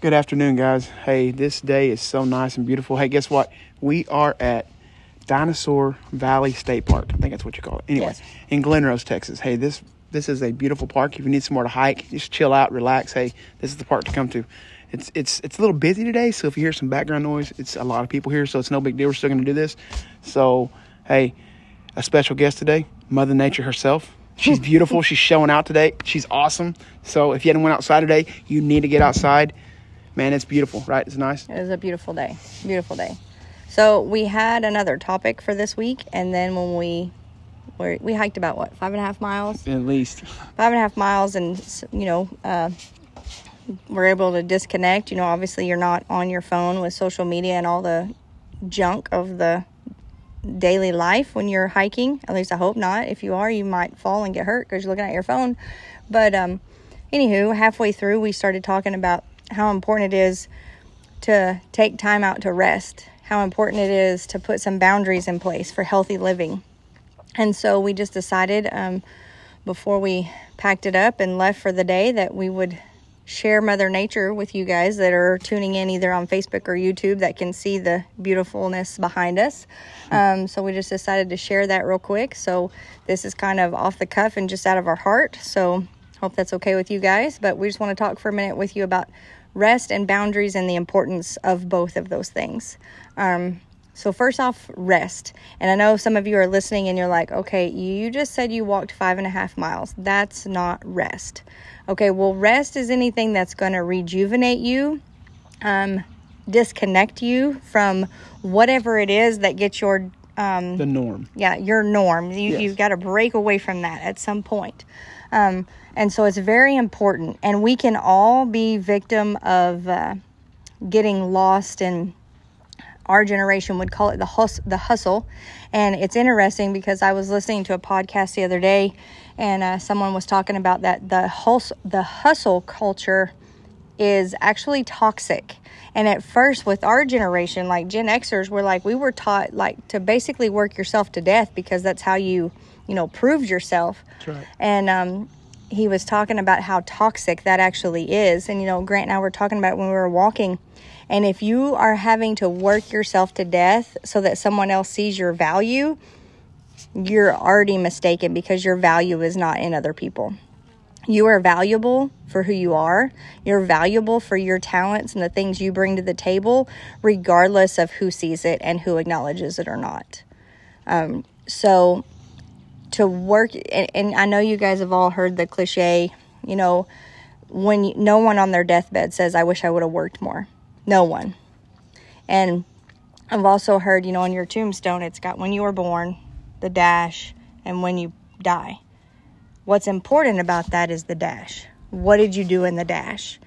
Good afternoon, guys. Hey, this day is so nice and beautiful. Hey, guess what? We are at Dinosaur Valley State Park. I think that's what you call it. Anyway, Yes. in Glen Rose, Texas. Hey, this this is a beautiful park. If you need somewhere to hike, just chill out, relax. Hey, this is the park to come to. It's it's it's a little busy today, so if you hear some background noise, it's a lot of people here, so it's no big deal. We're still going to do this. So, hey, a special guest today, Mother Nature herself. She's beautiful. She's showing out today. She's awesome. So if you hadn't went outside today, you need to get outside. Man, it's beautiful, right? It's nice. It was a beautiful day. Beautiful day. So we had another topic for this week, and then when we were, we hiked about what five and a half miles, At least. five and a half miles, and you know, uh, we're able to disconnect. You know, obviously you're not on your phone with social media and all the junk of the daily life when you're hiking. At least I hope not. If you are, you might fall and get hurt because you're looking at your phone. But um, anywho, halfway through, we started talking about how important it is to take time out to rest. How important it is to put some boundaries in place for healthy living. And so we just decided um, before we packed it up and left for the day that we would share Mother Nature with you guys that are tuning in either on Facebook or YouTube that can see the beautifulness behind us. Um, so we just decided to share that real quick. So this is kind of off the cuff and just out of our heart. So hope that's okay with you guys. But we just want to talk for a minute with you about rest and boundaries and the importance of both of those things. Um, so, first off, rest. And I know some of you are listening and you're like, okay, you just said you walked five and a half miles. That's not rest. Okay, well, rest is anything that's going to rejuvenate you, um, disconnect you from whatever it is that gets your um, The norm. yeah, your norm. You, Yes. You've got to break away from that at some point. Um, and so it's very important. And we can all be victim of uh, getting lost in our generation would call it the hus- the hustle. And it's interesting because I was listening to a podcast the other day, and uh, someone was talking about that the hus- the hustle culture is actually toxic. And at first, with our generation, like Gen Xers, we're like we were taught like to basically work yourself to death because that's how you you know proved yourself. That's right. And um, he was talking about how toxic that actually is. And you know, Grant and I were talking about it when we were walking. And if you are having to work yourself to death so that someone else sees your value, you're already mistaken because your value is not in other people. You are valuable for who you are. You're valuable for your talents and the things you bring to the table, regardless of who sees it and who acknowledges it or not. Um, so, to work, and, and I know you guys have all heard the cliche, you know, when you, no one on their deathbed says, I wish I would have worked more. No one. And I've also heard, you know, on your tombstone, it's got when you were born, the dash, and when you die. What's important about that is the dash. What did you do in the dash?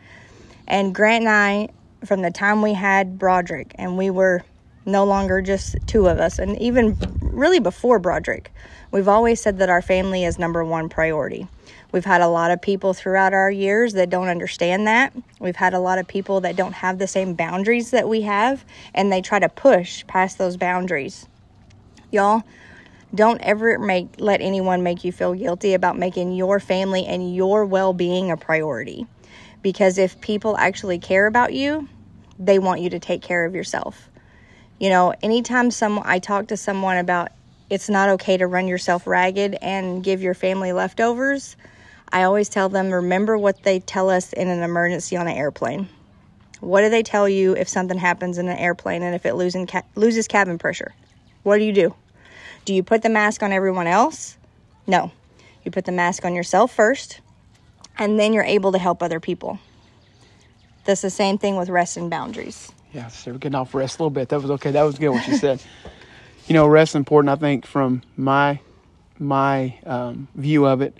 And Grant and I, from the time we had Broderick, and we were no longer just two of us, and even really before Broderick, we've always said that our family is number one priority. We've had a lot of people throughout our years that don't understand that. We've had a lot of people that don't have the same boundaries that we have, and they try to push past those boundaries. Y'all, don't ever make let anyone make you feel guilty about making your family and your well-being a priority. Because if people actually care about you, they want you to take care of yourself. You know, anytime some I talk to someone about it's not okay to run yourself ragged and give your family leftovers, I always tell them remember what they tell us in an emergency on an airplane. What do they tell you if something happens in an airplane and if it losing ca- loses cabin pressure? What do you do? Do you put the mask on everyone else? No. You put the mask on yourself first, and then you're able to help other people. That's the same thing with rest and boundaries. Yeah, so we're getting off rest a little bit. That was okay. That was good what you said. you know, rest is important. I think from my my um, view of it,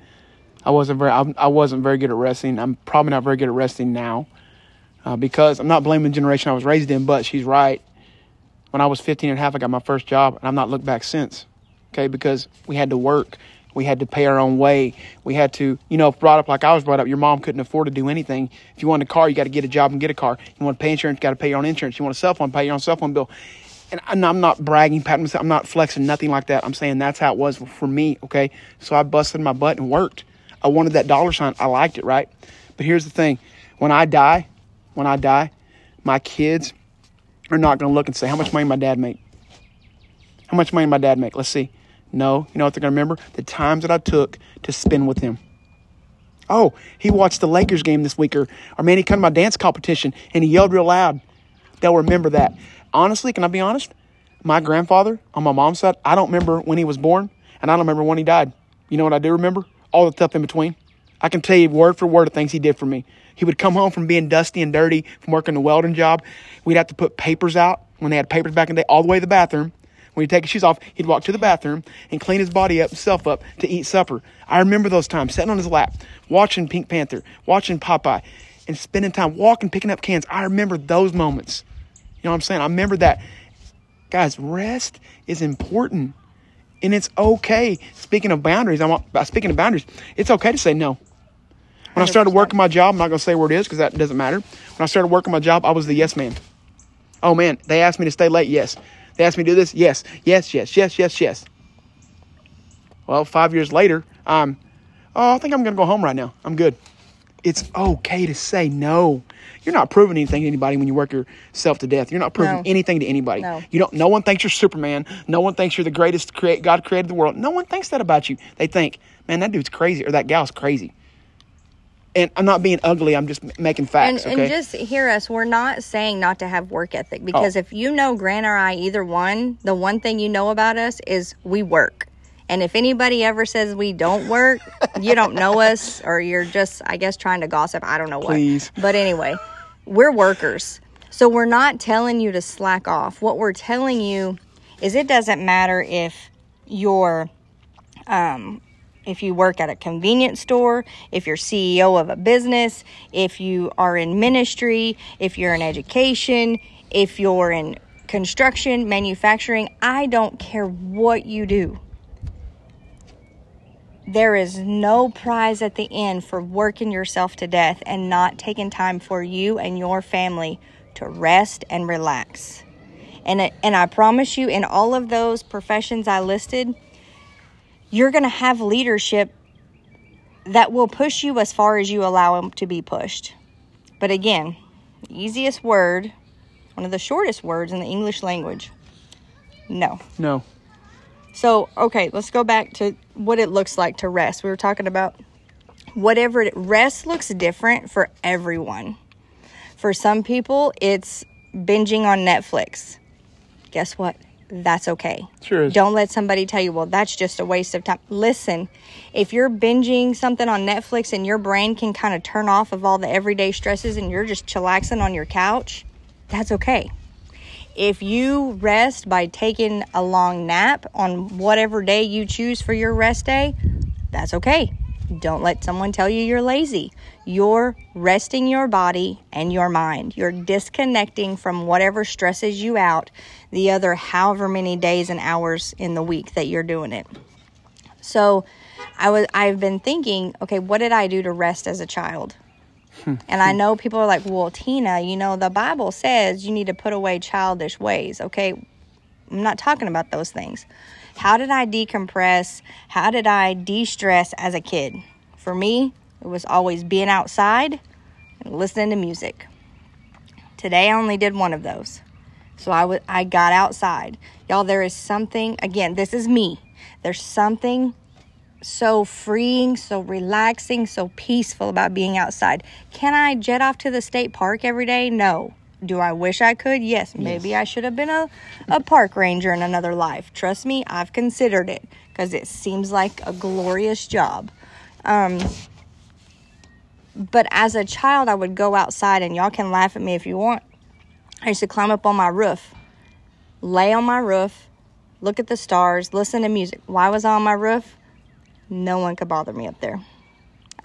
I wasn't very I, I wasn't very good at resting. I'm probably not very good at resting now uh, because I'm not blaming the generation I was raised in, but she's right. When I was 15 and a half, I got my first job, and I've not looked back since. Okay, because we had to work. We had to pay our own way. We had to, you know, brought up like I was brought up, your mom couldn't afford to do anything. If you want a car, you got to get a job and get a car. You want to pay insurance, you got to pay your own insurance. You want a cell phone, pay your own cell phone bill. And I'm I'm not bragging, patting myself, I'm not flexing, nothing like that. I'm saying that's how it was for me, okay? So I busted my butt and worked. I wanted that dollar sign. I liked it, right? But here's the thing when I die, when I die, my kids are not going to look and say, How much money my dad make? How much money my dad make? Let's see. No, you know what they're going to remember? The times that I took to spend with him. Oh, he watched the Lakers game this week, or, or man, he come to my dance competition and he yelled real loud. They'll remember that. Honestly, can I be honest? My grandfather on my mom's side, I don't remember when he was born, and I don't remember when he died. You know what I do remember? All the stuff in between. I can tell you word for word the things he did for me. He would come home from being dusty and dirty from working a welding job. We'd have to put papers out when they had papers back in the day, all the way to the bathroom. When he'd take his shoes off, he'd walk to the bathroom and clean his body up, himself up to eat supper. I remember those times, sitting on his lap, watching Pink Panther, watching Popeye, and spending time walking, picking up cans. I remember those moments. You know what I'm saying? I remember that. Guys, rest is important. And it's okay. Speaking of boundaries, I'm speaking of boundaries. It's okay to say no. When I started working my job, I'm not going to say where it is because that doesn't matter. When I started working my job, I was the yes man. Oh man, they asked me to stay late. Yes. They asked me to do this. Yes. Yes. Yes. Yes. Yes. Yes. Well, five years later, um, oh, I think I'm going to go home right now. I'm good. It's okay to say no. You're not proving anything to anybody when you work yourself to death. You're not proving No. anything to anybody. No. You don't. No one thinks you're Superman. No one thinks you're the greatest create, God created the world. No one thinks that about you. They think, man, that dude's crazy or that gal's crazy. And I'm not being ugly. I'm just making And, facts. okay. and just hear us. We're not saying not to have work ethic because Oh. if you know Grant or I, either one, the one thing you know about us is we work. And if anybody ever says we don't work, you don't know us or you're just, I guess, trying to gossip. I don't know what. Please. But anyway, we're workers. So we're not telling you to slack off. What we're telling you is it doesn't matter if you're um, if you work at a convenience store, if you're CEO of a business, if you are in ministry, if you're in education, if you're in construction, manufacturing, I don't care what you do. There is no prize at the end for working yourself to death and not taking time for you and your family to rest and relax. And, and I promise you, in all of those professions I listed, you're going to have leadership that will push you as far as you allow them to be pushed. But again, the easiest word, one of the shortest words in the English language no. no. So, okay, let's go back to what it looks like to rest. We were talking about whatever it, rest looks different for everyone. For some people, it's binging on Netflix. Guess what? That's okay. Sure. Don't let somebody tell you, well, that's just a waste of time. Listen, if you're binging something on Netflix and your brain can kind of turn off of all the everyday stresses and you're just chillaxing on your couch, that's okay. If you rest by taking a long nap on whatever day you choose for your rest day, that's okay. Don't let someone tell you you're lazy. You're resting your body and your mind. You're disconnecting from whatever stresses you out the other however many days and hours in the week that you're doing it. So, I was I've been thinking, okay, what did I do to rest as a child? Hmm. And I know people are like, well, Tina, you know, the Bible says you need to put away childish ways. Okay, I'm not talking about those things. How did I decompress? How did I de stress as a kid? For me, it was always being outside and listening to music. Today, I only did one of those. So I wa- I got outside. Y'all, there is something, again, this is me. There's something so freeing, so relaxing, so peaceful about being outside. Can I jet off to the state park every day? No. Do I wish I could? Yes. Maybe I should have been a, a park ranger in another life. Trust me, I've considered it because it seems like a glorious job. Um, but as a child, I would go outside, and y'all can laugh at me if you want. I used to climb up on my roof, lay on my roof, look at the stars, listen to music. Why was I on my roof? No one could bother me up there.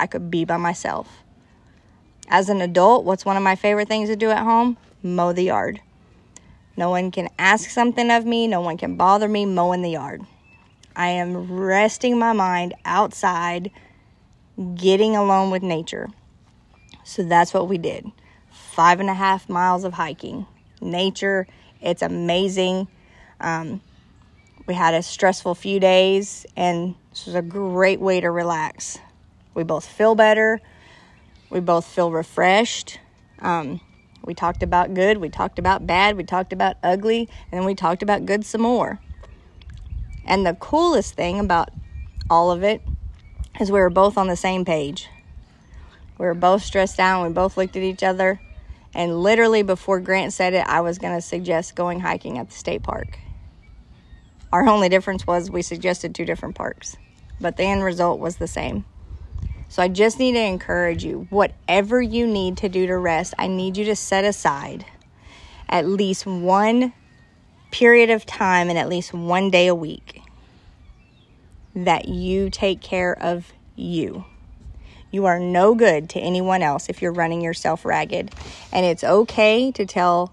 I could be by myself. As an adult, what's one of my favorite things to do at home? Mow the yard. No one can ask something of me, no one can bother me mowing the yard. I am resting my mind outside, getting alone with nature. So that's what we did. Five and a half miles of hiking. Nature, it's amazing. Um, we had a stressful few days, and this was a great way to relax. We both feel better. We both feel refreshed. Um, We talked about good, we talked about bad, we talked about ugly, and then we talked about good some more. And the coolest thing about all of it is we were both on the same page. We were both stressed out. We both looked at each other. And literally, before Grant said it, I was going to suggest going hiking at the state park. Our only difference was we suggested two different parks, but the end result was the same. So I just need to encourage you whatever you need to do to rest, I need you to set aside at least one period of time and at least one day a week that you take care of you. You are no good to anyone else if you're running yourself ragged. And it's okay to tell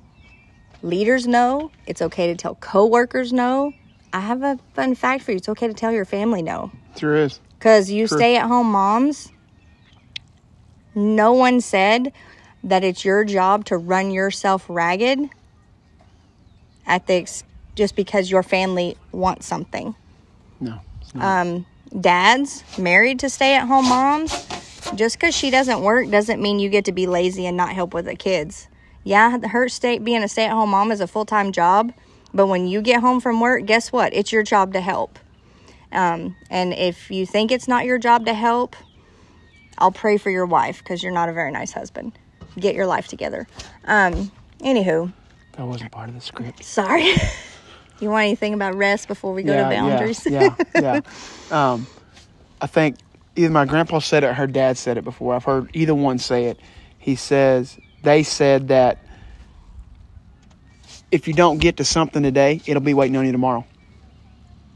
leaders no, it's okay to tell coworkers no. I have a fun fact for you. It's okay to tell your family no. Sure is. Because you stay at home moms, no one said that it's your job to run yourself ragged at the ex- just because your family wants something. No. not. Um, dads married to stay at home moms, just because she doesn't work doesn't mean you get to be lazy and not help with the kids. Yeah, her state being a stay at home mom is a full time job, but when you get home from work, guess what? It's your job to help. Um, and if you think it's not your job to help, I'll pray for your wife because you're not a very nice husband. Get your life together. Um, anywho, that wasn't part of the script. sorry. you want anything about rest before we go to boundaries? Yeah, yeah, yeah. Um, I think either my grandpa said it or her dad said it before. I've heard either one say it. He says they said that if you don't get to something today, it'll be waiting on you tomorrow.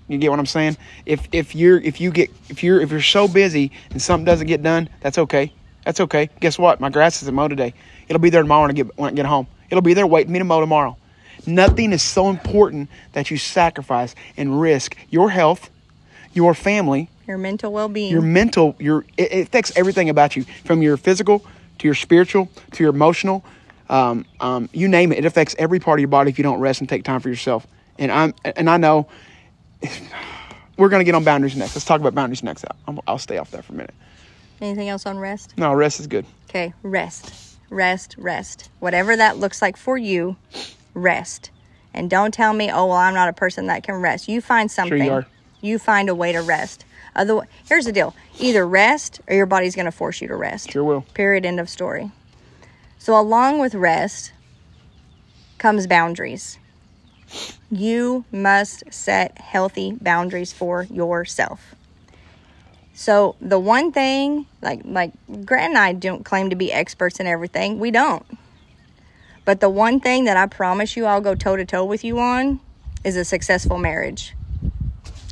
You get what I'm saying? If if you're if you get if you're if you're so busy and something doesn't get done, that's okay. That's okay. Guess what? My grass isn't mowed today. It'll be there tomorrow when I get when I get home. It'll be there waiting me to mow tomorrow. Nothing is so important that you sacrifice and risk your health, your family, Your mental well being. your mental, your it, it affects everything about you, from your physical to your spiritual to your emotional. Um, um, you name it, it affects every part of your body if you don't rest and take time for yourself. And I'm and I know we're gonna get on boundaries next. Let's talk about boundaries next. I'll, I'll stay off that for a minute. Anything else on rest? No, rest is good. Okay, rest, rest, rest. Whatever that looks like for you, rest. And don't tell me, oh, well, I'm not a person that can rest. You find something. Sure you are. You find a way to rest. Otherwise, here's the deal: either rest or your body's going to force you to rest. Sure will. Period. End of story. So, along with rest comes boundaries. You must set healthy boundaries for yourself. So, the one thing, like like Grant and I don't claim to be experts in everything. We don't. But the one thing that I promise you I'll go toe to toe with you on is a successful marriage.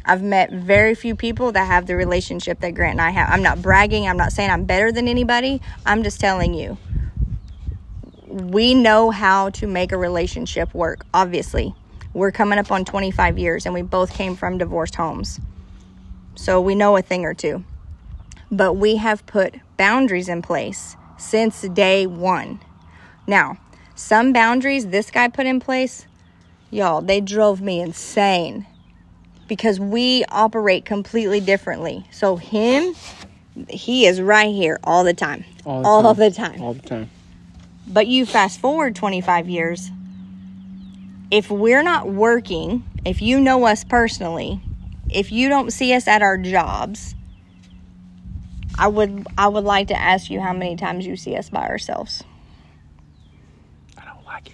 I've met very few people that have the relationship that Grant and I have. I'm not bragging, I'm not saying I'm better than anybody. I'm just telling you. We know how to make a relationship work, obviously. We're coming up on 25 years and we both came from divorced homes. So we know a thing or two. But we have put boundaries in place since day one. Now, some boundaries this guy put in place, y'all, they drove me insane because we operate completely differently. So, him, he is right here all the time. All the time. the time. All the time. But you fast forward 25 years, if we're not working, if you know us personally, if you don't see us at our jobs, I would I would like to ask you how many times you see us by ourselves. I don't like it.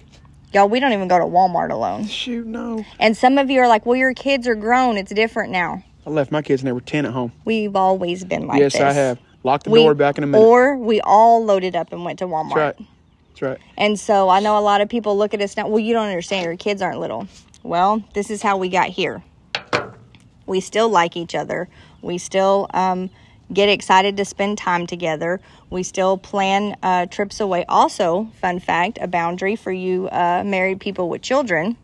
Y'all, we don't even go to Walmart alone. Shoot, no. And some of you are like, "Well, your kids are grown. It's different now." I left my kids when they were 10 at home. We've always been like yes, this. I have. Locked the We- door back in a minute. Or we all loaded up and went to Walmart. That's right. That's right. And so I know a lot of people look at us now, well, you don't understand, your kids aren't little. Well, this is how we got here. We still like each other. We still um, get excited to spend time together. We still plan uh, trips away. Also, fun fact a boundary for you uh, married people with children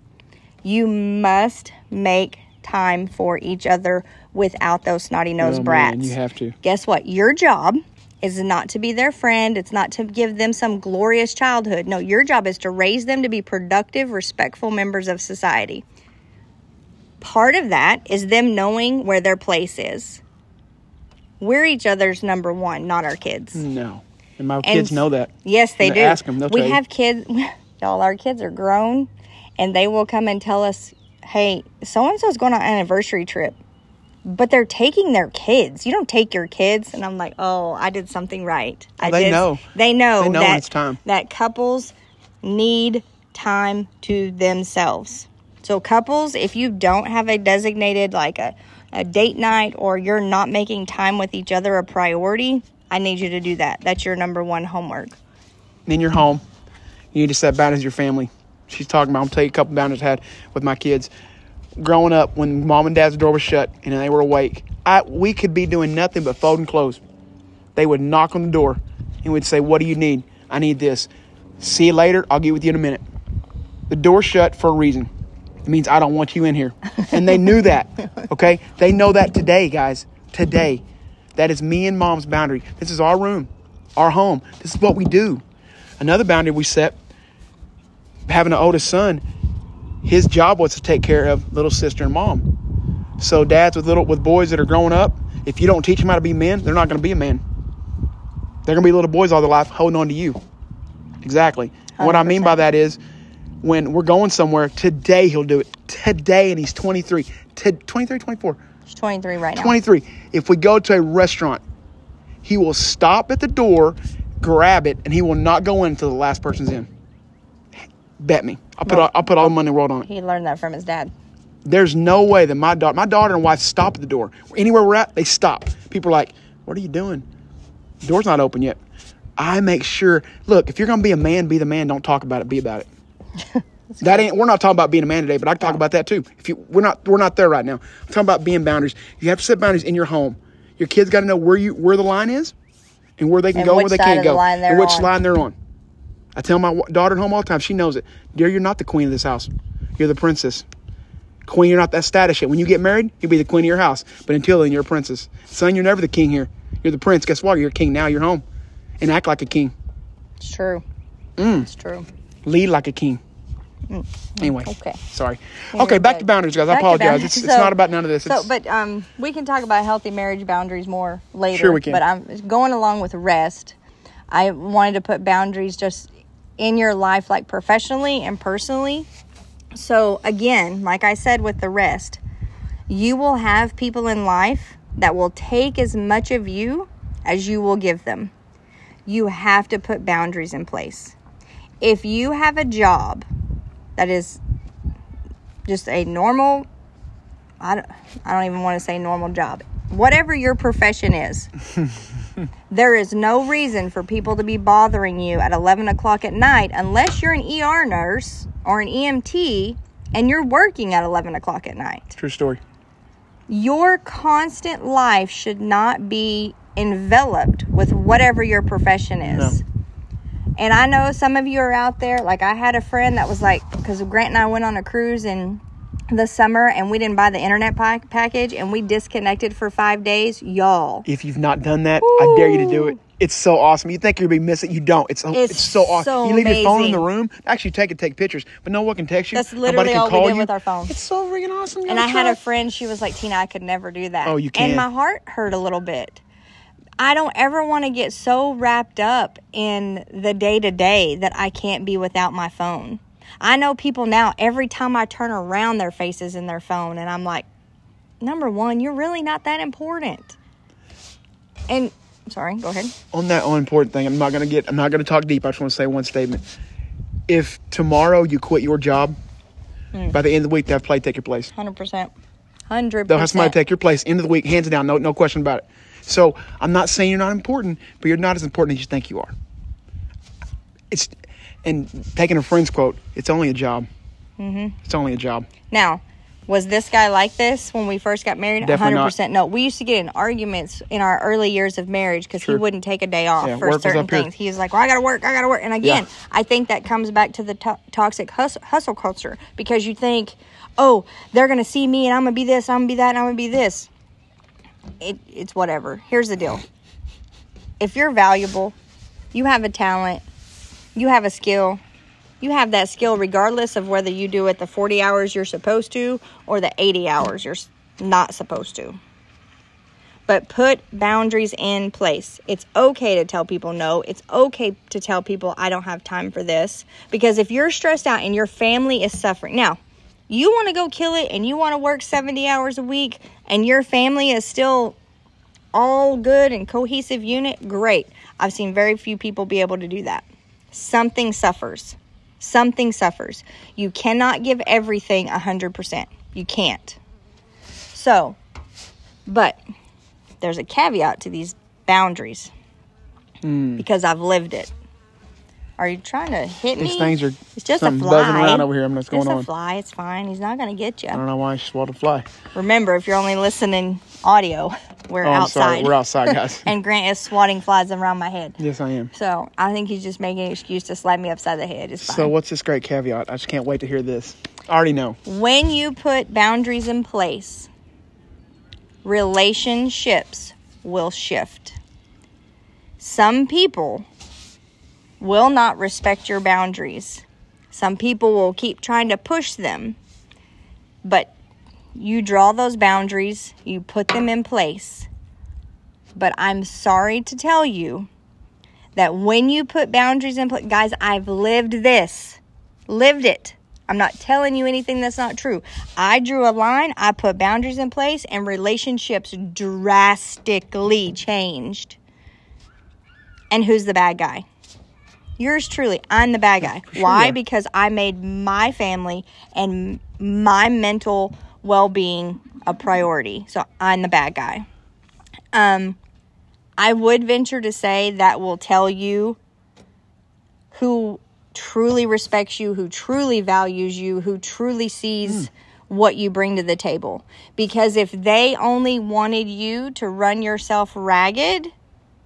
you must make time for each other without those snotty nosed Oh, brats man, you have to. guess what? Your job is not to be their friend. It's not to give them some glorious childhood. No, your job is to raise them to be productive, respectful members of society. Part of that is them knowing where their place is. We're each other's number one, not our kids. No. And my kids know that. Yes, they And do. ask 'em, they'll we have kids, y'all. Our kids are grown, and they will come and tell us, "Hey, so and so's going on an anniversary trip." But they're taking their kids. You don't take your kids, and I'm like, oh, I did something right. I they did. know. They know. They know that, it's time. That couples need time to themselves. So couples, if you don't have a designated like a, a date night or you're not making time with each other a priority, I need you to do that. That's your number one homework. in your home. You need to set boundaries with your family. She's talking about, I'm you a couple boundaries I had with my kids. Growing up, when mom and dad's door was shut and they were awake, I, we could be doing nothing but folding clothes. They would knock on the door and would say, What do you need? I need this. See you later. I'll get with you in a minute. The door shut for a reason. It means I don't want you in here. And they knew that. Okay? They know that today, guys. Today. That is me and mom's boundary. This is our room, our home. This is what we do. Another boundary we set, having an oldest son, his job was to take care of little sister and mom. So dads with little with boys that are growing up, if you don't teach them how to be men, they're not going to be a man. They're going to be little boys all their life holding on to you. Exactly. What I mean by that is when we're going somewhere, today he'll do it. Today, and he's 23. T- 23, 24. She's 23 right now. 23. If we go to a restaurant, he will stop at the door, grab it, and he will not go in until the last person's in. Bet me. I'll put all, I'll put all the money in the world on it. He learned that from his dad. There's no way that my daughter, my daughter and wife stop at the door. Anywhere we're at, they stop. People are like, "What are you doing? The door's not open yet." I make sure. Look, if you're gonna be a man, be the man. Don't talk about it. Be about it. that ain't. We're not talking about being a man today, but I can talk about that too. If you, we're not, we're not there right now. I'm talking about being boundaries. You have to set boundaries in your home. Your kids got to know where you, where the line is, and where they can And go, and where they can't the go, and which on. line they're on. I tell my daughter at home all the time. She knows it. Dear, you're not the queen of this house. You're the princess. Queen, you're not that status yet. When you get married, you'll be the queen of your house. But until then, you're a princess. Son, you're never the king here. You're the prince. Guess what? You're a king now. You're home. And act like a king. It's true. Mm. It's true. Lead like a king. Anyway. Mm. Okay. Sorry. Okay, back to boundaries, guys. I Back apologize. It's, it's So- not about none of this. So, It's, but um, we can talk about healthy marriage boundaries more later. Sure we can. But I'm going along with rest. I wanted to put boundaries just in your life, like professionally and personally. So again, like I said with the rest, you will have people in life that will take as much of you as you will give them. You have to put boundaries in place. If you have a job that is just a normal I don't, I don't even want to say normal job. Whatever your profession is, there is no reason for people to be bothering you at 11 o'clock at night unless you're an ER nurse or an EMT and you're working at 11 o'clock at night. true story. Your constant life should not be enveloped with whatever your profession is. And I know some of you are out there. Like I had a friend that was like, because Grant and I went on a cruise in the summer and we didn't buy the internet pack- package and we disconnected for five days. Y'all, If you've not done that, I dare you to do it. It's so awesome. You think you're gonna be missing, you don't. It's it's, It's so awesome. so you leave your phone in the room. Actually, take it, take pictures. But no one can text you. That's Nobody literally can all we call did you. with our phone. It's so freaking awesome. And I had a friend, she was like, Tina, I could never do that. Oh, you can. And my heart hurt a little bit. I don't ever want to get so wrapped up in the day to day that I can't be without my phone. I know people now, every time I turn around, their faces in their phone, and I'm like, number one, you're really not that important. And, sorry, go ahead. on that unimportant thing, I'm not gonna get. I'm not gonna talk deep. I just want to say one statement. If tomorrow you quit your job, Hmm. by the end of the week, that play take your place. 100%. 100%. They'll have somebody take your place. End of the week, hands down, no no question about it. So I'm not saying you're not important, but you're not as important as you think you are. It's and taking a friend's quote, it's only a job. Mm-hmm. It's only a job. Now, was this guy like this when we first got married? Definitely not. 100% no. We used to get in arguments in our early years of marriage because he wouldn't take a day off Yeah, for certain here. things. He was like, well, I got to work, I got to work. And again, Yeah. I think that comes back to the to- toxic hus- hustle culture because you think, oh, they're going to see me and I'm going to be this, I'm going to be that, and I'm going to be this. It, it's whatever. Here's the deal if you're valuable, you have a talent, you have a skill, you have that skill regardless of whether you do it the 40 hours you're supposed to or the 80 hours you're not supposed to. but put boundaries in place. It's okay to tell people no. It's okay to tell people I don't have time for this. Because if you're stressed out and your family is suffering, now, you want to go kill it and you want to work 70 hours a week and your family is still all good and cohesive unit, great. I've seen very few people be able to do that. Something suffers. Something suffers. You cannot give everything 100%. You can't. So, but there's a caveat to these boundaries hmm. because I've lived it. Are you trying to hit me? These things are it's just a fly. buzzing around over here. I'm just going Just a on. fly. It's fine. He's not going to get you. I don't know why I swallowed a fly. Remember, if you're only listening audio, we're Oh, outside. sorry. We're outside, guys. and Grant is swatting flies around my head. yes, I am. So I think he's just making an excuse to slap me upside the head. It's fine. So what's this great caveat? I just can't wait to hear this. I already know. when you put boundaries in place, relationships will shift. Some people will not respect your boundaries. Some people will keep trying to push them. But you draw those boundaries, you put them in place. But I'm sorry to tell you that when you put boundaries in place, guys, I've lived this, lived it. I'm not telling you anything that's not true. I drew a line, I put boundaries in place, and relationships drastically changed. And who's the bad guy? Yours truly. I'm the bad guy. sure Why? Because I made my family and my mental well being a priority. So I'm the bad guy. Um, I would venture to say that will tell you who truly respects you, who truly values you, who truly sees what you bring to the table. Because if they only wanted you to run yourself ragged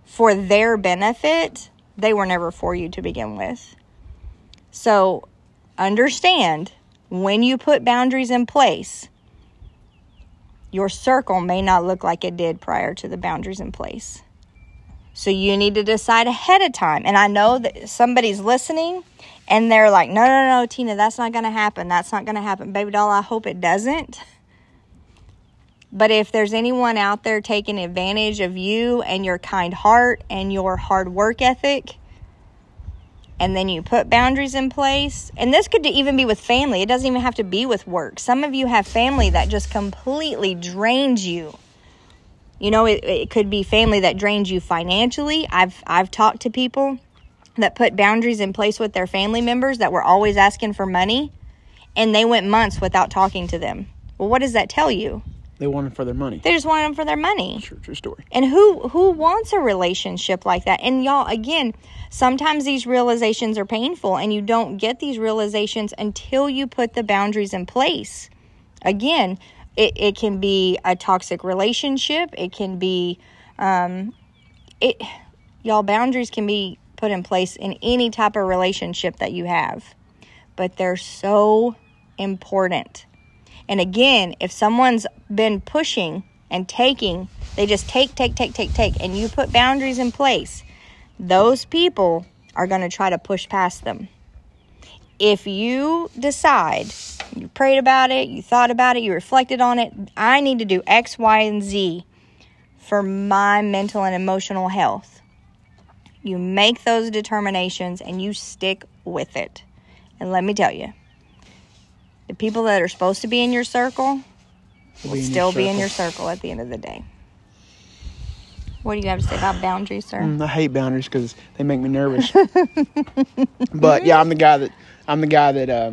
for their benefit, they were never for you to begin with. So understand when you put boundaries in place, your circle may not look like it did prior to the boundaries in place. So you need to decide ahead of time. And I know that somebody's listening and they're like, no, no, no, Tina, that's not going to happen. That's not going to happen. Baby doll, I hope it doesn't. But if there's anyone out there taking advantage of you and your kind heart and your hard work ethic, and then you put boundaries in place, and this could even be with family, it doesn't even have to be with work. Some of you have family that just completely drains you. You know, it, it could be family that drains you financially. I've I've talked to people that put boundaries in place with their family members that were always asking for money, and they went months without talking to them. Well, what does that tell you? They want it for their money. They just want them for their money. True, true story. And who who wants a relationship like that? And y'all, again, sometimes these realizations are painful, and you don't get these realizations until you put the boundaries in place. Again, it, it can be a toxic relationship. It can be, um, it y'all boundaries can be put in place in any type of relationship that you have, but they're so important. And again, if someone's been pushing and taking, they just take, take, take, take, take, and you put boundaries in place, those people are going to try to push past them. If you decide, you prayed about it, you thought about it, you reflected on it, I need to do X, Y, and Z for my mental and emotional health. You make those determinations and you stick with it. And let me tell you, the people that are supposed to be in your circle Will be still be in your circle at the end of the day. What do you have to say about boundaries, sir? Mm, I hate boundaries because they make me nervous. but yeah, I'm the guy that I'm the guy that. Uh,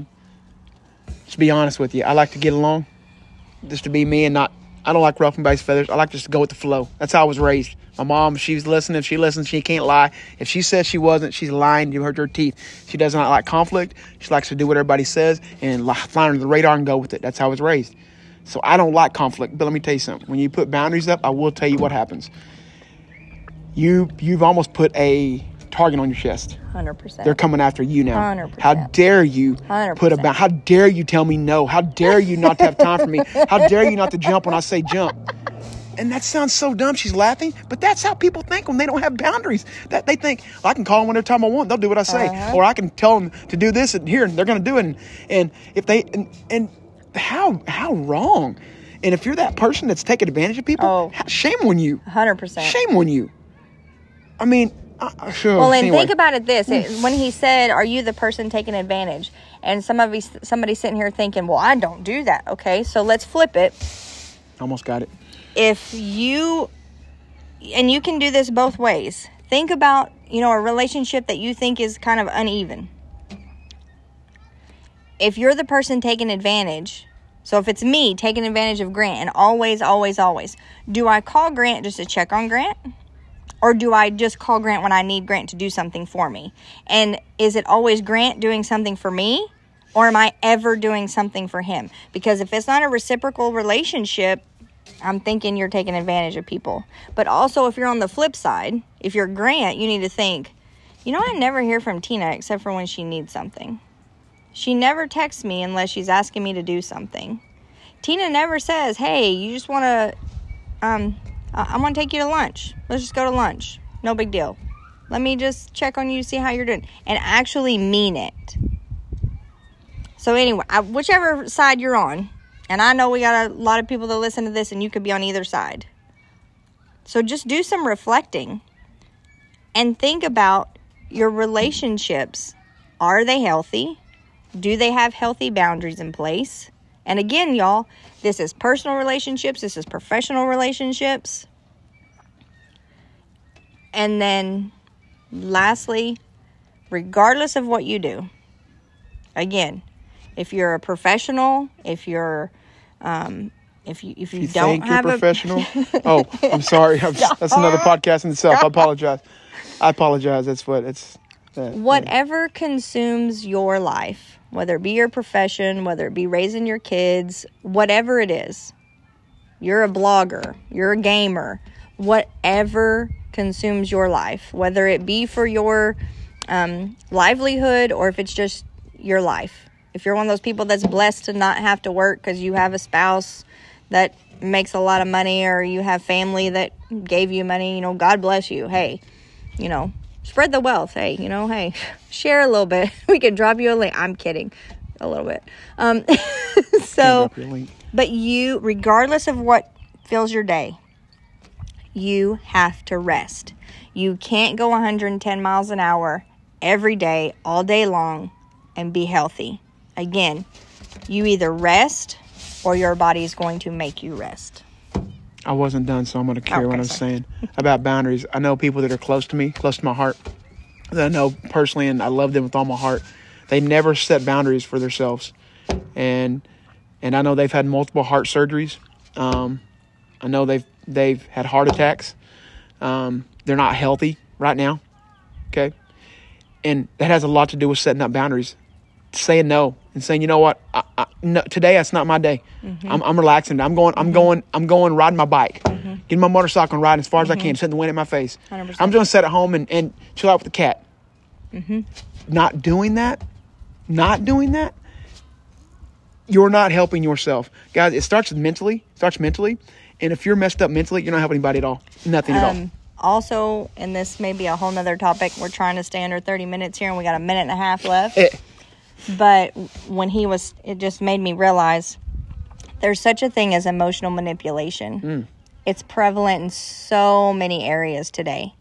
to be honest with you, I like to get along, just to be me and not. I don't like ruffling base feathers. I like just to go with the flow. That's how I was raised. My mom, she's listening. If she listens, she can't lie. If she says she wasn't, she's lying. You hurt her teeth. She does not like conflict. She likes to do what everybody says and fly under the radar and go with it. That's how I was raised. So I don't like conflict. But let me tell you something. When you put boundaries up, I will tell you what happens. You you've almost put a target on your chest. 100%. They're coming after you now. 100%. How dare you put a 100%. bound? How dare you tell me no? How dare you not to have time for me? How dare you not to jump when I say jump? And that sounds so dumb. She's laughing, but that's how people think when they don't have boundaries. That they think I can call them whenever time I want. They'll do what I say, Uh-huh. or I can tell them to do this and here, and they're going to do it. And, and if they and, and how how wrong. And if you're that person that's taking advantage of people, Oh. shame on you. 100%. Shame on you. I mean, I, sure. Well, and anyway. think about it this it, hmm. when he said, Are you the person taking advantage? And some of you, somebody's sitting here thinking, Well, I don't do that. Okay, so let's flip it. Almost got it. If you, and you can do this both ways, think about, you know, a relationship that you think is kind of uneven. If you're the person taking advantage, so if it's me taking advantage of Grant, and always, always, always, do I call Grant just to check on Grant? Or do I just call Grant when I need Grant to do something for me? And is it always Grant doing something for me? Or am I ever doing something for him? Because if it's not a reciprocal relationship, I'm thinking you're taking advantage of people. But also, if you're on the flip side, if you're Grant, you need to think, you know, I never hear from Tina except for when she needs something. She never texts me unless she's asking me to do something. Tina never says, hey, you just want to, um, I, I want to take you to lunch. Let's just go to lunch. No big deal. Let me just check on you, see how you're doing, and actually mean it. So, anyway, I, whichever side you're on, and I know we got a lot of people that listen to this, and you could be on either side. So, just do some reflecting and think about your relationships. Are they healthy? Do they have healthy boundaries in place? And again, y'all, this is personal relationships, this is professional relationships. And then lastly, regardless of what you do, again, if you're a professional, if you're um, if you if you, You don't think you're have a professional? oh, I'm sorry. I'm, that's another podcast in itself. I apologize. I apologize. That's what it's. Whatever consumes your life, whether it be your profession, whether it be raising your kids, whatever it is, you're a blogger, you're a gamer, whatever consumes your life, whether it be for your um, livelihood or if it's just your life. If you're one of those people that's blessed to not have to work because you have a spouse that makes a lot of money or you have family that gave you money, you know, God bless you. Hey, you know, spread the wealth. Hey, you know, hey, share a little bit. We can drop you a link. I'm kidding, a little bit. Um, so, drop your link. but you, regardless of what fills your day, you have to rest. You can't go 110 miles an hour every day, all day long, and be healthy. Again, you either rest or your body is going to make you rest. I wasn't done, so I'm going to carry what Okay, I'm sorry. saying about boundaries. I know people that are close to me, close to my heart, that I know personally, and I love them with all my heart. They never set boundaries for themselves, and and I know they've had multiple heart surgeries. Um, I know they've they've had heart attacks. Um, they're not healthy right now. Okay, and that has a lot to do with setting up boundaries, saying no, and saying, you know what, I, I, no, today that's not my day. Mm-hmm. I'm, I'm relaxing. I'm going. I'm mm-hmm. going. I'm going riding my bike, mm-hmm. getting my motorcycle and riding as far as I can, setting the wind in my face. 100%. I'm just gonna sit at home and, and chill out with the cat. Not doing that, not doing that, you're not helping yourself, guys. It starts mentally. Starts mentally, and if you're messed up mentally, you're not helping anybody at all. Nothing at all. Um, also, and this may be a whole nother topic, we're trying to stay under 30 minutes here and we got a minute and a half left. Eh, But when he was, it just made me realize there's such a thing as emotional manipulation. Mm. It's prevalent in so many areas today.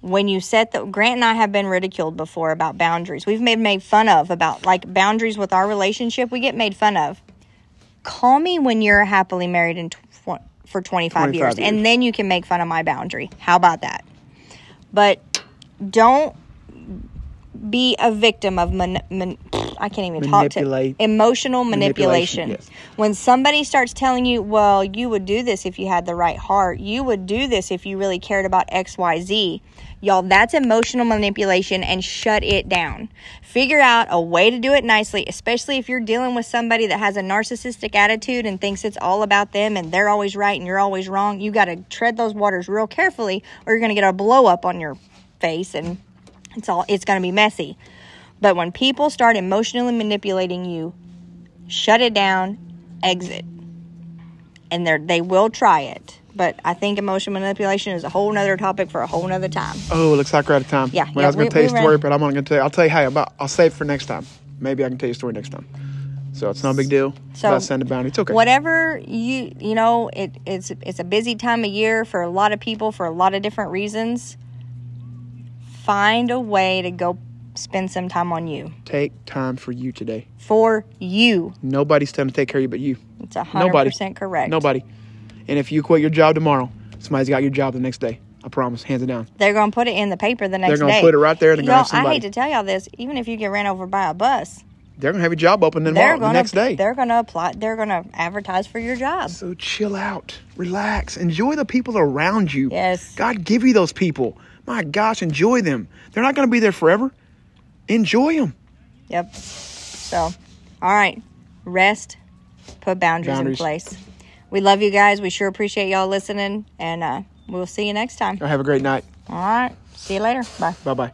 When you set the Grant and I have been ridiculed before about boundaries. We've made made fun of about like boundaries with our relationship. We get made fun of. Call me when you're happily married in tw- for 25, 25 years, years. and then you can make fun of my boundary. How about that? But don't be a victim of man, man, I can't even talk to emotional manipulation. Manipulation, yes. When somebody starts telling you, "Well, you would do this if you had the right heart. You would do this if you really cared about XYZ." Y'all, that's emotional manipulation and shut it down. Figure out a way to do it nicely, especially if you're dealing with somebody that has a narcissistic attitude and thinks it's all about them and they're always right and you're always wrong. You got to tread those waters real carefully or you're going to get a blow up on your face and it's all it's going to be messy. But when people start emotionally manipulating you, shut it down, exit. And they they will try it. But I think emotional manipulation is a whole nother topic for a whole nother time. Oh, it looks like we're out of time. Yeah, Well, yeah, I was going to tell you a story, but I'm not going to tell you. I'll tell you, hey, about, I'll save it for next time. Maybe I can tell you a story next time. So it's not a big deal. So, about setting a boundary. It's okay. Whatever you you know, it, it's it's a busy time of year for a lot of people for a lot of different reasons. Find a way to go spend some time on you Take time for you today. for you. Nobody's telling to take care of you but you. It's a hundred Nobody. percent correct. Nobody. And if you quit your job tomorrow, somebody's got your job the next day. I promise, hands it down. They're gonna put it in the paper the next They're gonna put it right there in the ground. I hate to tell y'all this, even if you get ran over by a bus, They're gonna have your job open tomorrow, the gonna next day. they're gonna apply. They're gonna advertise for your job. So chill out, relax, enjoy the people around you. Yes. God give you those people. My gosh, enjoy them. They're not going to be there forever. Enjoy them. Yep. So, all right, rest, put boundaries, Boundaries. in place. We love you guys. We sure appreciate y'all listening, and uh, we'll see you next time. Have a great night. All right. See you later. Bye. Bye bye.